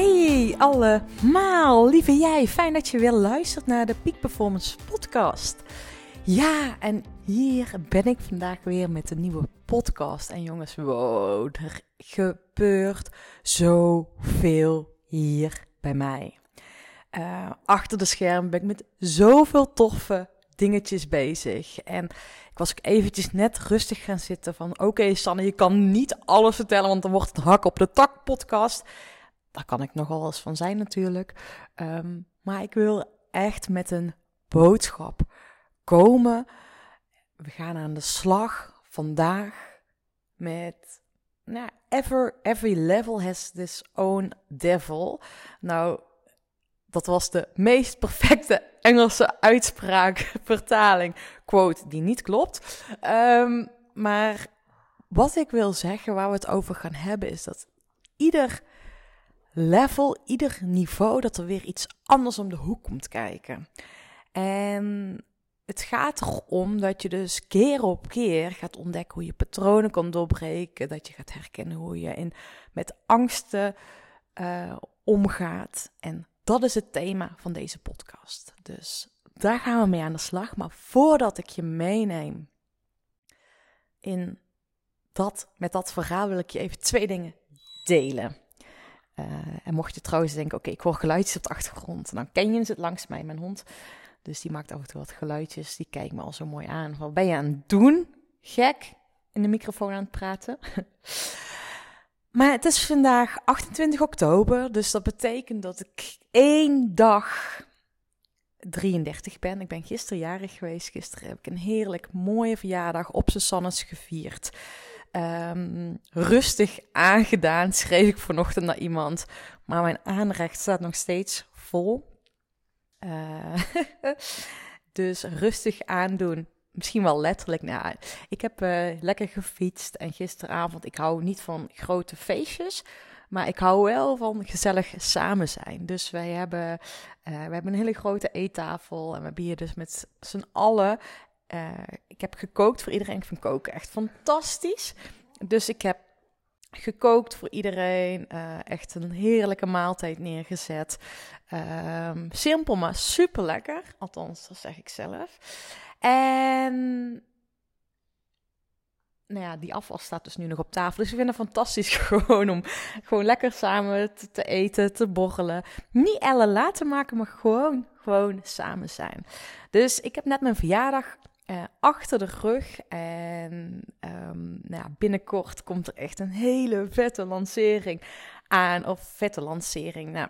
Hey allemaal, lieve jij, fijn dat je weer luistert naar de Peak Performance podcast. Ja, en hier ben ik vandaag weer met een nieuwe podcast. En jongens, wow, er gebeurt zoveel hier bij mij. Uh, achter de scherm ben ik met zoveel toffe dingetjes bezig. En ik was ook eventjes net rustig gaan zitten van... Oké, Sanne, je kan niet alles vertellen, want dan wordt het hak op de tak podcast. Daar kan ik nogal eens van zijn natuurlijk. Um, maar ik wil echt met een boodschap komen. We gaan aan de slag vandaag met... Nou, ever, every level has this own devil. Nou, dat was de meest perfecte Engelse uitspraak, vertaling, quote, die niet klopt. Um, maar wat ik wil zeggen, waar we het over gaan hebben, is dat ieder level, ieder niveau, dat er weer iets anders om de hoek komt kijken. En het gaat erom dat je dus keer op keer gaat ontdekken hoe je patronen kan doorbreken. Dat je gaat herkennen hoe je in, met angsten uh, omgaat. En dat is het thema van deze podcast. Dus daar gaan we mee aan de slag. Maar voordat ik je meeneem in dat, met dat verhaal, wil ik je even twee dingen delen. Uh, en mocht je trouwens denken, oké, ik hoor geluidjes op de achtergrond, dan ken je het langs mij, mijn hond. Dus die maakt af en toe wat geluidjes, die kijkt me al zo mooi aan. Wat ben je aan het doen? Gek, in de microfoon aan het praten. Maar het is vandaag 28 oktober, dus dat betekent dat ik één dag 33 ben. Ik ben gisteren jarig geweest. Gisteren heb ik een heerlijk mooie verjaardag op Susannes gevierd. Um, rustig aangedaan, schreef ik vanochtend naar iemand. Maar mijn aanrecht staat nog steeds vol. Uh, dus rustig aandoen misschien wel letterlijk. Nou, ik heb uh, lekker gefietst en gisteravond. Ik hou niet van grote feestjes. Maar ik hou wel van gezellig samen zijn. Dus wij hebben, uh, we hebben een hele grote eettafel. En we hebben hier dus met z'n allen. Uh, ik heb gekookt voor iedereen. Ik vind koken echt fantastisch. Dus ik heb gekookt voor iedereen. Uh, echt een heerlijke maaltijd neergezet. Um, simpel, maar super lekker. Althans, dat zeg ik zelf. En nou ja, die afval staat dus nu nog op tafel. Dus ik vind het fantastisch gewoon om gewoon lekker samen te, te eten, te borrelen. Niet elle laten maken, maar gewoon, gewoon samen zijn. Dus ik heb net mijn verjaardag uh, achter de rug. En um, nou ja, binnenkort komt er echt een hele vette lancering aan. Of vette lancering. Nou,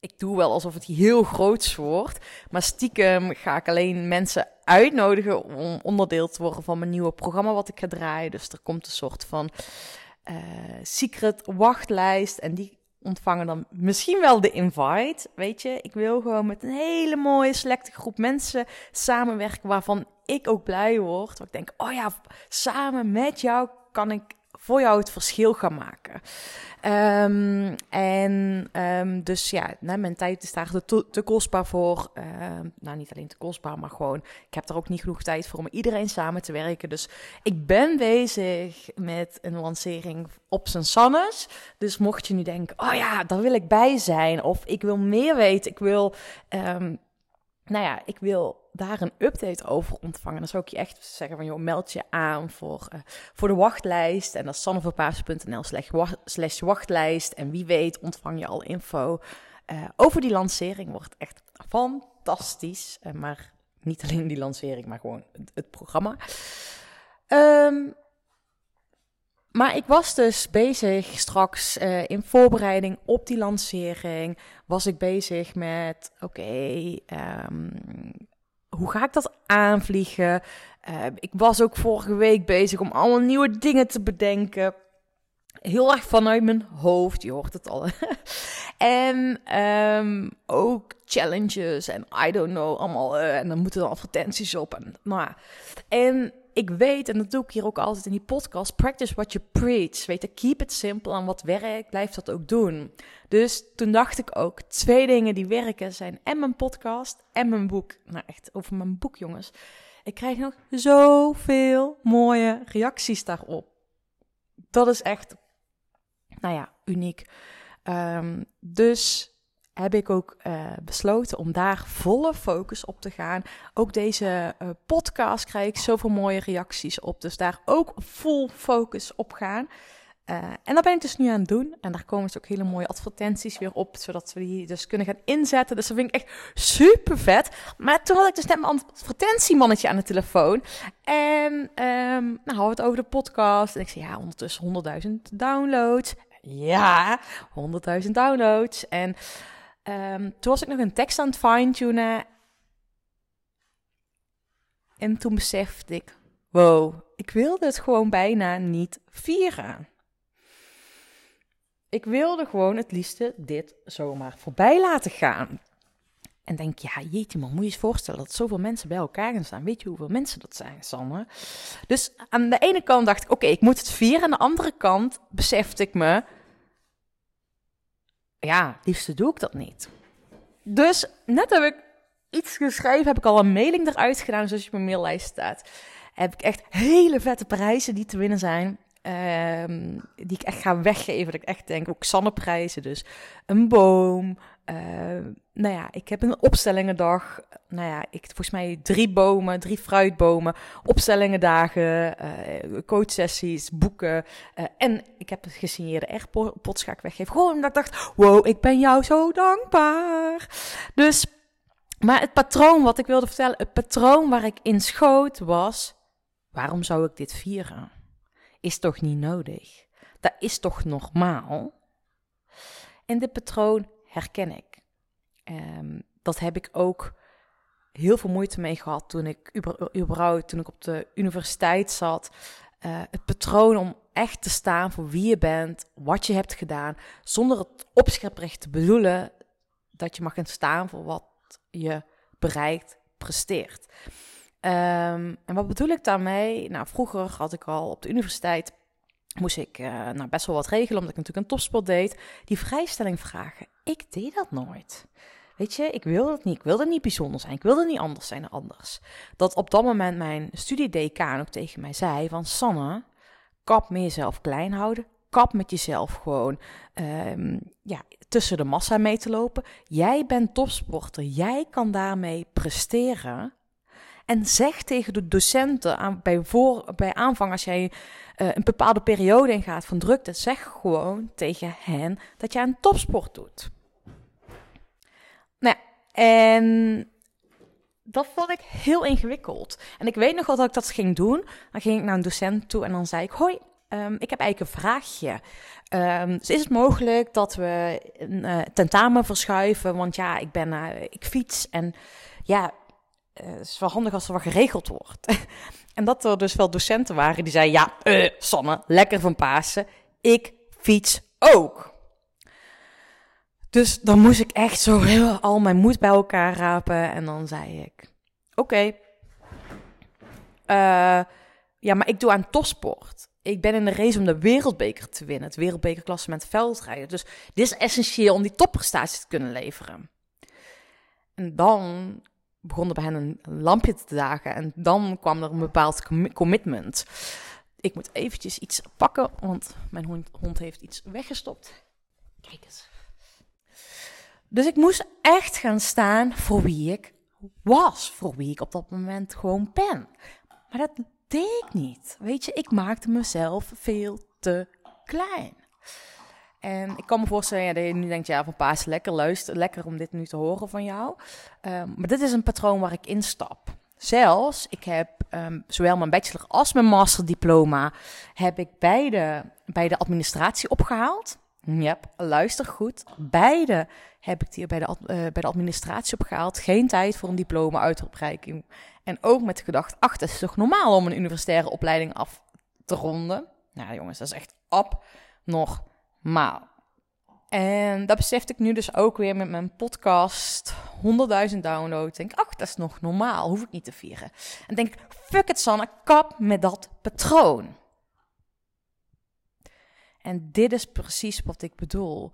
ik doe wel alsof het heel groots wordt. Maar stiekem ga ik alleen mensen uitnodigen om onderdeel te worden van mijn nieuwe programma wat ik ga draaien. Dus er komt een soort van uh, secret wachtlijst. En die ontvangen dan misschien wel de invite. Weet je, ik wil gewoon met een hele mooie selecte groep mensen samenwerken waarvan ik ook blij word. Want ik denk, oh ja, samen met jou kan ik voor jou het verschil gaan maken. Um, en um, dus ja, nou, mijn tijd is daar te, te kostbaar voor. Uh, nou, niet alleen te kostbaar, maar gewoon, ik heb er ook niet genoeg tijd voor om iedereen samen te werken. Dus ik ben bezig met een lancering op zijn Sannes. Dus mocht je nu denken, oh ja, daar wil ik bij zijn. Of ik wil meer weten, ik wil... nou ja, ik wil daar een update over ontvangen. Dan zou ik je echt zeggen van, joh, meld je aan voor, uh, voor de wachtlijst. En dat is sanneverpaas.nl slash wachtlijst. En wie weet ontvang je al info uh, over die lancering. Wordt echt fantastisch. Uh, maar niet alleen die lancering, maar gewoon het, het programma. Um, maar ik was dus bezig straks uh, in voorbereiding op die lancering. Was ik bezig met: oké, um, hoe ga ik dat aanvliegen? Uh, ik was ook vorige week bezig om allemaal nieuwe dingen te bedenken. Heel erg vanuit mijn hoofd, je hoort het al. en um, ook challenges en I don't know, allemaal. Uh, en dan moeten er advertenties op. En, nou, en ik weet, en dat doe ik hier ook altijd in die podcast, practice what you preach. Weet je, keep it simple en wat werkt, blijf dat ook doen. Dus toen dacht ik ook, twee dingen die werken zijn en mijn podcast en mijn boek. Nou echt, over mijn boek jongens. Ik krijg nog zoveel mooie reacties daarop. Dat is echt, nou ja, uniek. Ehm, dus heb ik ook uh, besloten om daar volle focus op te gaan. Ook deze uh, podcast krijg ik zoveel mooie reacties op. Dus daar ook full focus op gaan. Uh, en dat ben ik dus nu aan het doen. En daar komen dus ook hele mooie advertenties weer op, zodat we die dus kunnen gaan inzetten. Dus dat vind ik echt super vet. Maar toen had ik dus net mijn advertentiemannetje aan de telefoon. En um, nou hadden we het over de podcast. En ik zei, ja, ondertussen 100.000 downloads. Ja, 100.000 downloads. En um, toen was ik nog een tekst aan het fine-tunen. En toen besefte ik, wow, ik wilde het gewoon bijna niet vieren. Ik wilde gewoon het liefste dit zomaar voorbij laten gaan. En denk, ja, jeetje man, moet je eens voorstellen dat zoveel mensen bij elkaar gaan staan. Weet je hoeveel mensen dat zijn, Sanne? Dus aan de ene kant dacht ik, oké, ik moet het vieren. Aan de andere kant besefte ik me, ja, liefste doe ik dat niet. Dus net heb ik iets geschreven, heb ik al een mailing eruit gedaan, zoals je op mijn maillijst staat. Heb ik echt hele vette prijzen die te winnen zijn. Um, die ik echt ga weggeven. Dat ik echt denk, ook Sanne-prijzen. Dus een boom. Uh, nou ja, ik heb een opstellingendag. Nou ja, ik volgens mij drie bomen, drie fruitbomen. Opstellingendagen, uh, coachsessies, boeken. Uh, en ik heb het gesigneerde AirPods ga ik weggeven. Gewoon omdat ik dacht, wow, ik ben jou zo dankbaar. Dus, maar het patroon wat ik wilde vertellen, het patroon waar ik in schoot was... Waarom zou ik dit vieren? is toch niet nodig? Dat is toch normaal? En dit patroon herken ik. Um, dat heb ik ook heel veel moeite mee gehad toen ik überhaupt, toen ik op de universiteit zat. Uh, het patroon om echt te staan voor wie je bent, wat je hebt gedaan, zonder het opschepperig te bedoelen dat je mag gaan staan voor wat je bereikt, presteert. Um, en wat bedoel ik daarmee? Nou, vroeger had ik al op de universiteit moest ik uh, nou, best wel wat regelen, omdat ik natuurlijk een topsport deed. Die vrijstelling vragen. Ik deed dat nooit. Weet je, ik wilde het niet. Ik wilde niet bijzonder zijn. Ik wilde niet anders zijn dan anders. Dat op dat moment mijn studiedecaan ook tegen mij zei van... Sanne, kap met jezelf klein houden. Kap met jezelf gewoon um, ja, tussen de massa mee te lopen. Jij bent topsporter. Jij kan daarmee presteren. En zeg tegen de docenten aan, bij, voor, bij aanvang, als jij uh, een bepaalde periode ingaat van drukte, zeg gewoon tegen hen dat jij een topsport doet. Nou, en dat vond ik heel ingewikkeld. En ik weet nog wel dat ik dat ging doen. Dan ging ik naar een docent toe en dan zei ik: Hoi, um, ik heb eigenlijk een vraagje. Dus is het mogelijk dat we een uh, tentamen verschuiven? Want ja, ik ben, uh, ik fiets en ja, uh, het is wel handig als er wat geregeld wordt. en dat er dus wel docenten waren die zeiden: Ja, uh, Sanne, lekker van Pasen. Ik fiets ook. Dus dan moest ik echt zo heel al mijn moed bij elkaar rapen. En dan zei ik: Oké. Uh, ja, maar ik doe aan topsport. Ik ben in de race om de wereldbeker te winnen. Het wereldbekerklasse met veldrijden. Dus dit is essentieel om die topprestaties te kunnen leveren. En dan begon bij hen een lampje te dagen. En dan kwam er een bepaald commitment. Ik moet eventjes iets pakken, want mijn hond, hond heeft iets weggestopt. Kijk eens. Dus ik moest echt gaan staan voor wie ik was. Voor wie ik op dat moment gewoon ben. Maar dat deed ik niet. Weet je, ik maakte mezelf veel te klein. En ik kan me voorstellen ja, dat je nu denkt, ja, van paas, lekker luister, lekker om dit nu te horen van jou. Um, maar dit is een patroon waar ik instap. Zelfs, ik heb um, zowel mijn bachelor als mijn masterdiploma, heb ik beide bij de administratie opgehaald. Yep, luister goed. Beide heb ik die bij de, uh, bij de administratie opgehaald. Geen tijd voor een diploma-uitreiking. En ook met de gedachte, ach, het is toch normaal om een universitaire opleiding af te ronden? Nou jongens, dat is echt nog maal. En dat besefte ik nu dus ook weer met mijn podcast. 100.000 downloads. Denk ach, dat is nog normaal. Hoef ik niet te vieren. En denk ik, fuck it Sanne, kap met dat patroon. En dit is precies wat ik bedoel.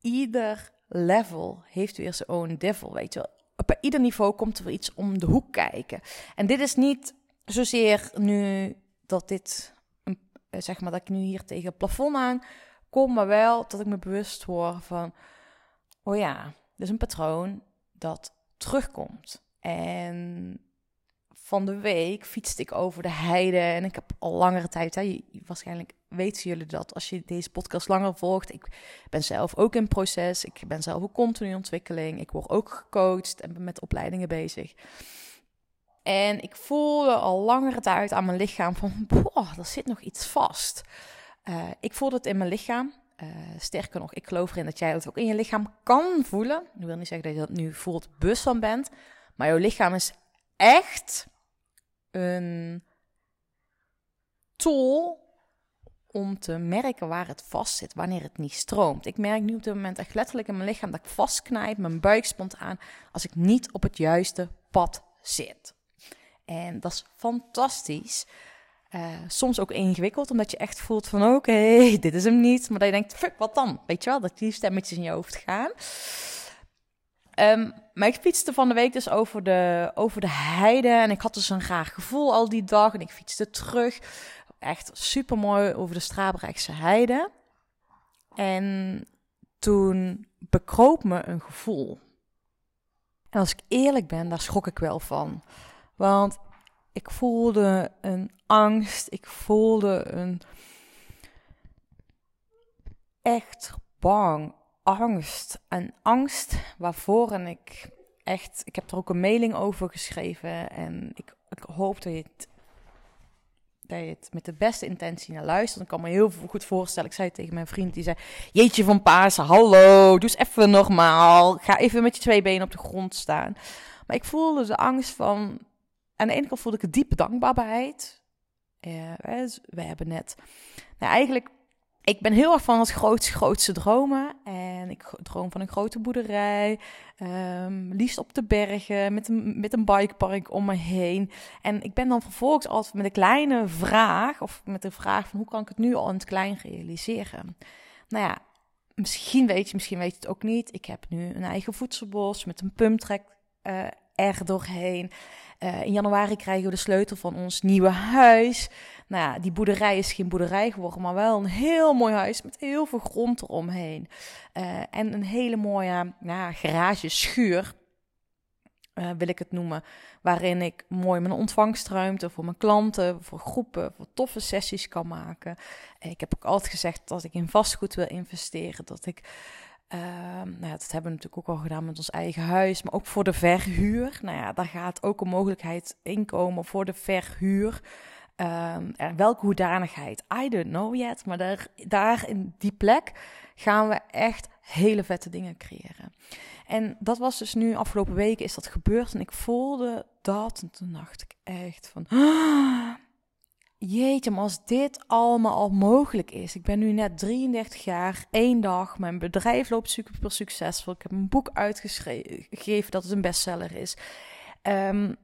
Ieder level heeft weer zijn own devil, weet je wel. Op ieder niveau komt er weer iets om de hoek kijken. En dit is niet zozeer nu dat dit, zeg maar, dat ik nu hier tegen het plafond aan kom maar wel dat ik me bewust word van, oh ja, dit is een patroon dat terugkomt. En van de week fietste ik over de heide en ik heb al langere tijd, hè, waarschijnlijk weten jullie dat als je deze podcast langer volgt. Ik ben zelf ook in proces, ik ben zelf ook continu ontwikkeling, ik word ook gecoacht en ben met opleidingen bezig. En ik voelde al langere tijd aan mijn lichaam van, boah, er zit nog iets vast. Uh, ik voelde het in mijn lichaam. Uh, sterker nog, ik geloof erin dat jij dat ook in je lichaam kan voelen. Ik wil niet zeggen dat je dat nu voelt, bewust van bent. Maar jouw lichaam is echt een tool om te merken waar het vast zit, wanneer het niet stroomt. Ik merk nu op dit moment echt letterlijk in mijn lichaam dat ik vastknijp, mijn buik spant aan, als ik niet op het juiste pad zit. En dat is fantastisch. Uh, soms ook ingewikkeld, omdat je echt voelt van oké, dit is hem niet. Maar dat je denkt, fuck, wat dan? Weet je wel, dat die stemmetjes in je hoofd gaan. Um, maar ik fietste van de week dus over de, over de heide. En ik had dus een raar gevoel al die dag. En ik fietste terug. Echt super mooi over de Strabrechtse heide. En toen bekroop me een gevoel. En als ik eerlijk ben, daar schrok ik wel van. Want ik voelde een angst. Ik voelde een echt bang angst. En angst waarvoor en ik echt, ik heb er ook een mailing over geschreven en ik, ik hoop dat je het dat je het met de beste intentie naar luistert. Ik kan me heel goed voorstellen. Ik zei tegen mijn vriend, die zei... Jeetje van Pasen, hallo, doe eens even normaal. Ga even met je twee benen op de grond staan. Maar ik voelde de angst van... Aan de ene kant voelde ik een diepe dankbaarheid. Uh, we hebben net... Nou, eigenlijk ik ben heel erg van het grootste, grootste dromen. En ik droom van een grote boerderij. Um, liefst op de bergen, met een, met een bikepark om me heen. En ik ben dan vervolgens altijd met een kleine vraag, of met de vraag van hoe kan ik het nu al in het klein realiseren? Nou ja, misschien weet je, misschien weet je het ook niet. Ik heb nu een eigen voedselbos met een pumptrek uh, er doorheen. Uh, in januari krijgen we de sleutel van ons nieuwe huis. Nou ja, die boerderij is geen boerderij geworden, maar wel een heel mooi huis met heel veel grond eromheen. Uh, en een hele mooie nou, garage schuur. Uh, wil ik het noemen, waarin ik mooi mijn ontvangstruimte voor mijn klanten, voor groepen, voor toffe sessies kan maken. Ik heb ook altijd gezegd dat ik in vastgoed wil investeren, dat ik Uh, nou ja, dat hebben we natuurlijk ook al gedaan met ons eigen huis, maar ook voor de verhuur. Nou ja, daar gaat ook een mogelijkheid inkomen voor de verhuur. Um, welke hoedanigheid? I don't know yet. Maar daar, daar in die plek gaan we echt hele vette dingen creëren. En dat was dus nu, afgelopen weken is dat gebeurd. En ik voelde dat. En toen dacht ik echt van. jeetje, maar als dit allemaal al mogelijk is. Ik ben nu net 33 jaar, één dag. Mijn bedrijf loopt super succesvol. Ik heb een boek uitgegeven dat het een bestseller is. Um,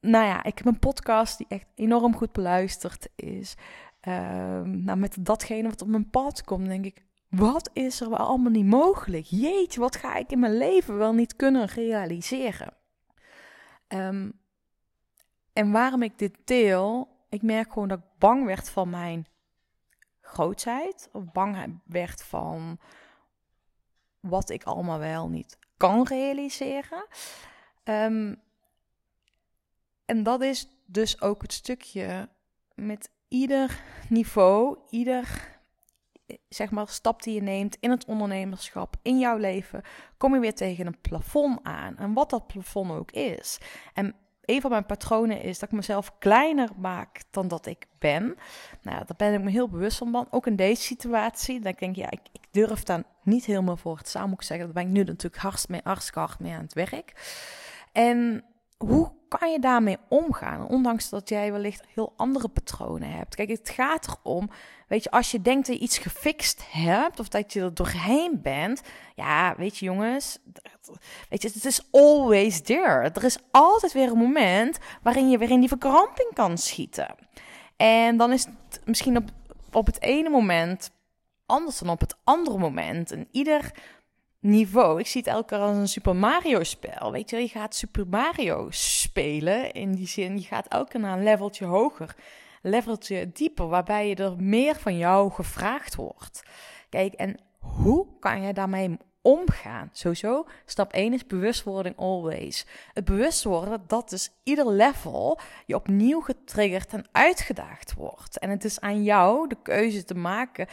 nou ja, ik heb een podcast die echt enorm goed beluisterd is. Um, nou, met datgene wat op mijn pad komt, denk ik, wat is er wel allemaal niet mogelijk? Jeetje, wat ga ik in mijn leven wel niet kunnen realiseren? Um, en waarom ik dit deel, ik merk gewoon dat ik bang werd van mijn grootheid. Of bang werd van wat ik allemaal wel niet kan realiseren. Um, en dat is dus ook het stukje met ieder niveau, ieder zeg maar stap die je neemt in het ondernemerschap, in jouw leven, kom je weer tegen een plafond aan. En wat dat plafond ook is. En een van mijn patronen is dat ik mezelf kleiner maak dan dat ik ben. Nou, daar ben ik me heel bewust van. Ook in deze situatie. Dan denk ik, ja, ik, ik durf daar niet helemaal voor te staan, moet ik zeggen. Daar ben ik nu natuurlijk hartstikke mee, hartstikke hard mee aan het werk. En hoe kan je daarmee omgaan? Ondanks dat jij wellicht heel andere patronen hebt. Kijk, het gaat erom, weet je, als je denkt dat je iets gefixt hebt of dat je er doorheen bent, ja, weet je, jongens, weet je, het is always there. Er is altijd weer een moment waarin je weer in die verkramping kan schieten. En dan is het misschien op, op het ene moment anders dan op het andere moment. En ieder niveau. Ik zie het elke keer als een Super Mario spel. Weet je, je gaat Super Mario spelen. In die zin, je gaat elke keer naar een leveltje hoger. Leveltje dieper, waarbij je er meer van jou gevraagd wordt. Kijk, en hoe kan je daarmee omgaan? Sowieso, stap 1 is bewustwording always. Het bewust worden dat dus ieder level je opnieuw getriggerd en uitgedaagd wordt. En het is aan jou de keuze te maken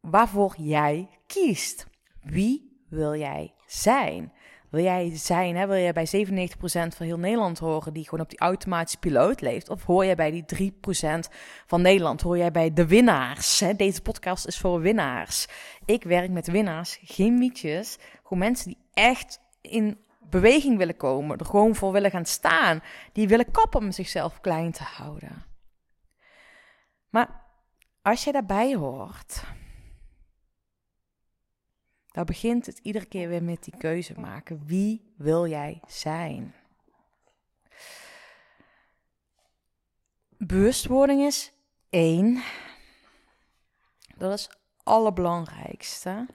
waarvoor jij kiest. Wie wil jij zijn? Wil jij zijn, hè, wil jij bij 97% van heel Nederland horen die gewoon op die automatische piloot leeft? Of hoor jij bij die 3% van Nederland? Hoor jij bij de winnaars? Hè? Deze podcast is voor winnaars. Ik werk met winnaars, geen mietjes. Gewoon mensen die echt in beweging willen komen, er gewoon voor willen gaan staan. Die willen kappen om zichzelf klein te houden. Maar als je daarbij hoort, dan begint het iedere keer weer met die keuze maken. Wie wil jij zijn? Bewustwording is één. Dat is het allerbelangrijkste.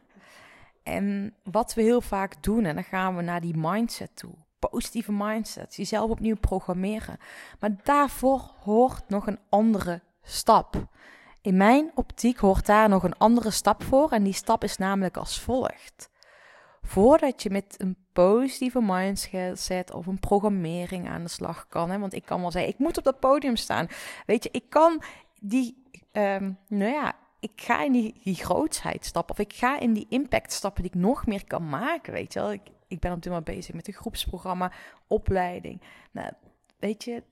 En wat we heel vaak doen, en dan gaan we naar die mindset toe. Positieve mindset, jezelf opnieuw programmeren. Maar daarvoor hoort nog een andere stap. In mijn optiek hoort daar nog een andere stap voor en die stap is namelijk als volgt. Voordat je met een positieve mindset of een programmering aan de slag kan, hè, want ik kan wel zeggen, ik moet op dat podium staan. Weet je, ik kan die, um, nou ja, ik ga in die, die grootsheid stappen of ik ga in die impact stappen die ik nog meer kan maken, weet je. Ik, ik ben op dit moment bezig met een groepsprogramma, opleiding. Nou, weet je,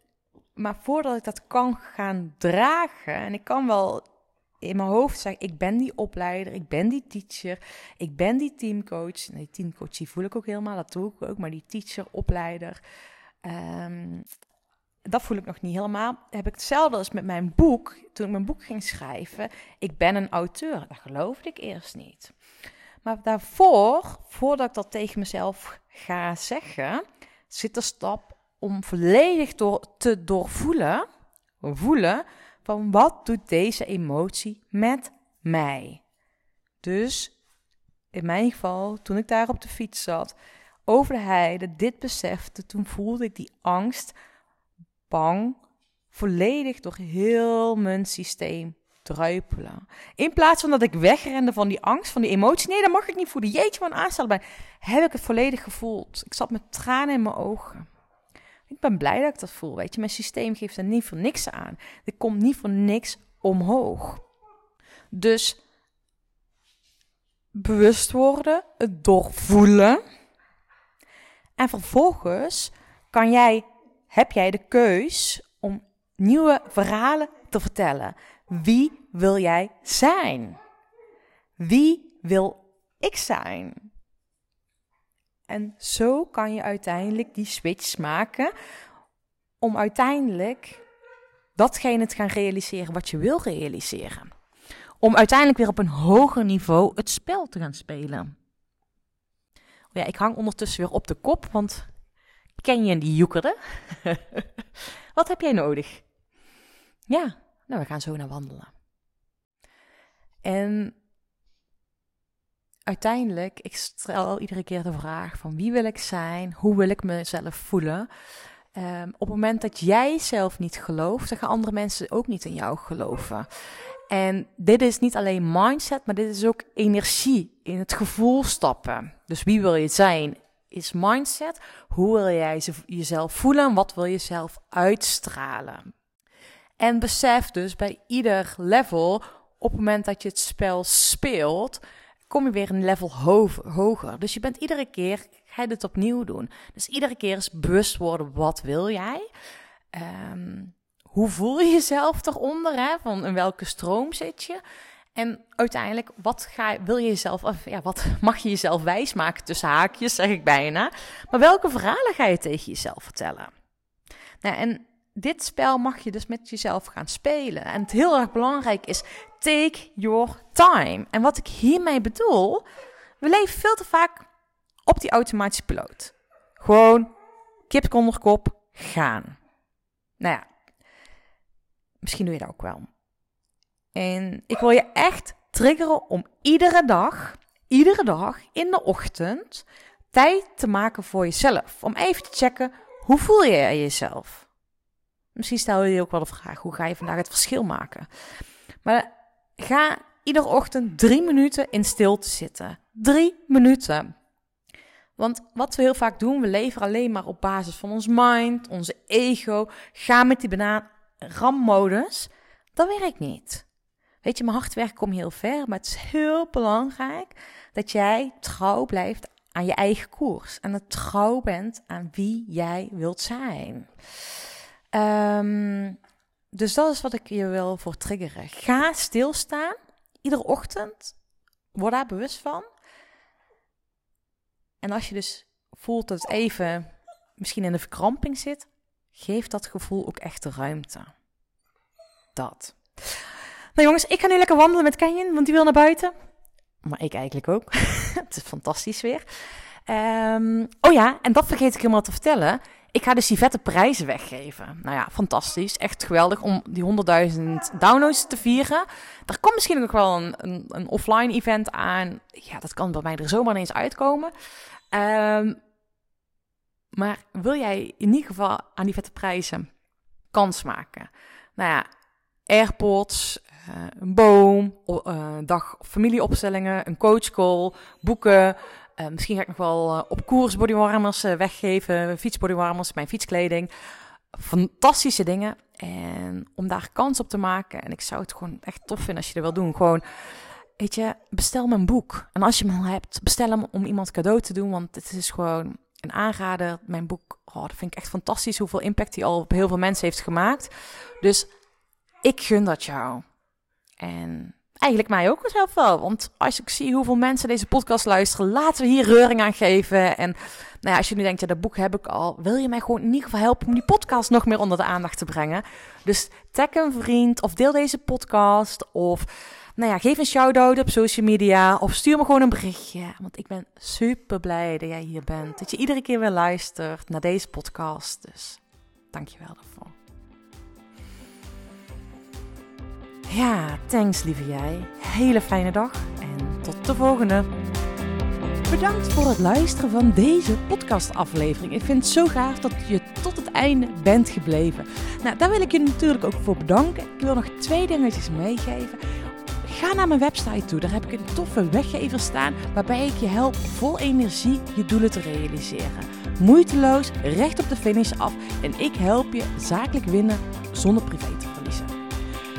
maar voordat ik dat kan gaan dragen, en ik kan wel in mijn hoofd zeggen: ik ben die opleider, ik ben die teacher, ik ben die teamcoach. Nee, teamcoach die voel ik ook helemaal, dat doe ik ook, maar die teacher, opleider. Um, dat voel ik nog niet helemaal. Heb ik hetzelfde als met mijn boek. Toen ik mijn boek ging schrijven, ik ben een auteur. Dat geloofde ik eerst niet. Maar daarvoor, voordat ik dat tegen mezelf ga zeggen, zit de stap om volledig door te doorvoelen, voelen van wat doet deze emotie met mij. Dus in mijn geval, toen ik daar op de fiets zat, over de heide, dit besefte, toen voelde ik die angst, bang, volledig door heel mijn systeem druipelen. In plaats van dat ik wegrende van die angst, van die emotie. Nee, dat mag ik niet voelen. Jeetje, wat aanstellen bij. Heb ik het volledig gevoeld. Ik zat met tranen in mijn ogen. Ik ben blij dat ik dat voel. Weet je, mijn systeem geeft er niet voor niks aan. Er komt niet voor niks omhoog. Dus bewust worden, het doorvoelen. En vervolgens kan jij, heb jij de keus om nieuwe verhalen te vertellen. Wie wil jij zijn? Wie wil ik zijn? En zo kan je uiteindelijk die switch maken om uiteindelijk datgene te gaan realiseren wat je wil realiseren. Om uiteindelijk weer op een hoger niveau het spel te gaan spelen. Ja, ik hang ondertussen weer op de kop, want ken je die joekerde? wat heb jij nodig? Ja, nou, we gaan zo naar wandelen. En uiteindelijk, ik stel iedere keer de vraag van wie wil ik zijn? Hoe wil ik mezelf voelen? Um, op het moment dat jij zelf niet gelooft, dan gaan andere mensen ook niet in jou geloven. En dit is niet alleen mindset, maar dit is ook energie in het gevoel stappen. Dus wie wil je zijn? Is mindset. Hoe wil jij jezelf voelen? Wat wil je zelf uitstralen? En besef dus bij ieder level, op het moment dat je het spel speelt, kom je weer een level hoger. Dus je bent iedere keer, ga je dit opnieuw doen. Dus iedere keer is bewust worden, wat wil jij? Um, hoe voel je jezelf eronder? Hè? Van in welke stroom zit je? En uiteindelijk, wat ga, wil je jezelf, ja, wat mag je jezelf wijsmaken tussen haakjes, zeg ik bijna. Maar welke verhalen ga je tegen jezelf vertellen? Nou, en dit spel mag je dus met jezelf gaan spelen. En het heel erg belangrijk is, take your time. En wat ik hiermee bedoel, we leven veel te vaak op die automatische piloot. Gewoon kip onder kop gaan. Nou ja, misschien doe je dat ook wel. En ik wil je echt triggeren om iedere dag, iedere dag in de ochtend tijd te maken voor jezelf. Om even te checken, hoe voel je jezelf? Misschien stel je je ook wel de vraag: hoe ga je vandaag het verschil maken? Maar ga iedere ochtend drie minuten in stilte zitten. Drie minuten. Want wat we heel vaak doen, we leven alleen maar op basis van ons mind, onze ego. Ga met die banaan rammodus. Dat werkt niet. Weet je, mijn hard werken komt heel ver, maar het is heel belangrijk dat jij trouw blijft aan je eigen koers. En dat trouw bent aan wie jij wilt zijn. Um, dus dat is wat ik je wil voor triggeren. Ga stilstaan, iedere ochtend. Word daar bewust van. En als je dus voelt dat het even misschien in de verkramping zit, geef dat gevoel ook echt de ruimte. Dat. Nou jongens, ik ga nu lekker wandelen met Kenyon, want die wil naar buiten. Maar ik eigenlijk ook. het is fantastisch weer. Um, oh ja, en dat vergeet ik helemaal te vertellen. Ik ga dus die vette prijzen weggeven. Nou ja, fantastisch. Echt geweldig om die 100.000 downloads te vieren. Er komt misschien nog wel een, een, een, offline event aan. Ja, dat kan bij mij er zomaar ineens uitkomen. Um, maar wil jij in ieder geval aan die vette prijzen kans maken? Nou ja, AirPods, uh, een boom, uh, dag familieopstellingen, een coachcall, boeken, uh, misschien ga ik nog wel uh, op koers bodywarmers uh, weggeven, fietsbodywarmers, mijn fietskleding. Fantastische dingen. En om daar kans op te maken, en ik zou het gewoon echt tof vinden als je er wil doen, gewoon, weet je, bestel mijn boek. En als je hem al hebt, bestel hem om iemand cadeau te doen, want het is gewoon een aanrader. Mijn boek, oh, dat vind ik echt fantastisch hoeveel impact hij al op heel veel mensen heeft gemaakt. Dus ik gun dat jou. En Eigenlijk mij ook zelf wel. Want als ik zie hoeveel mensen deze podcast luisteren, laten we hier reuring aan geven. En nou ja, als je nu denkt, ja, dat boek heb ik al. Wil je mij gewoon in ieder geval helpen om die podcast nog meer onder de aandacht te brengen? Dus tag een vriend of deel deze podcast. Of nou ja, geef een shout-out op social media. Of stuur me gewoon een berichtje. Want ik ben super blij dat jij hier bent. Dat je iedere keer weer luistert naar deze podcast. Dus dankjewel daarvoor. Ja, thanks lieve jij. Hele fijne dag en tot de volgende. Bedankt voor het luisteren van deze podcastaflevering. Ik vind het zo gaaf dat je tot het einde bent gebleven. Nou, daar wil ik je natuurlijk ook voor bedanken. Ik wil nog twee dingetjes meegeven. Ga naar mijn website toe. Daar heb ik een toffe weggever staan waarbij ik je help vol energie je doelen te realiseren. Moeiteloos, recht op de finish af en ik help je zakelijk winnen zonder privé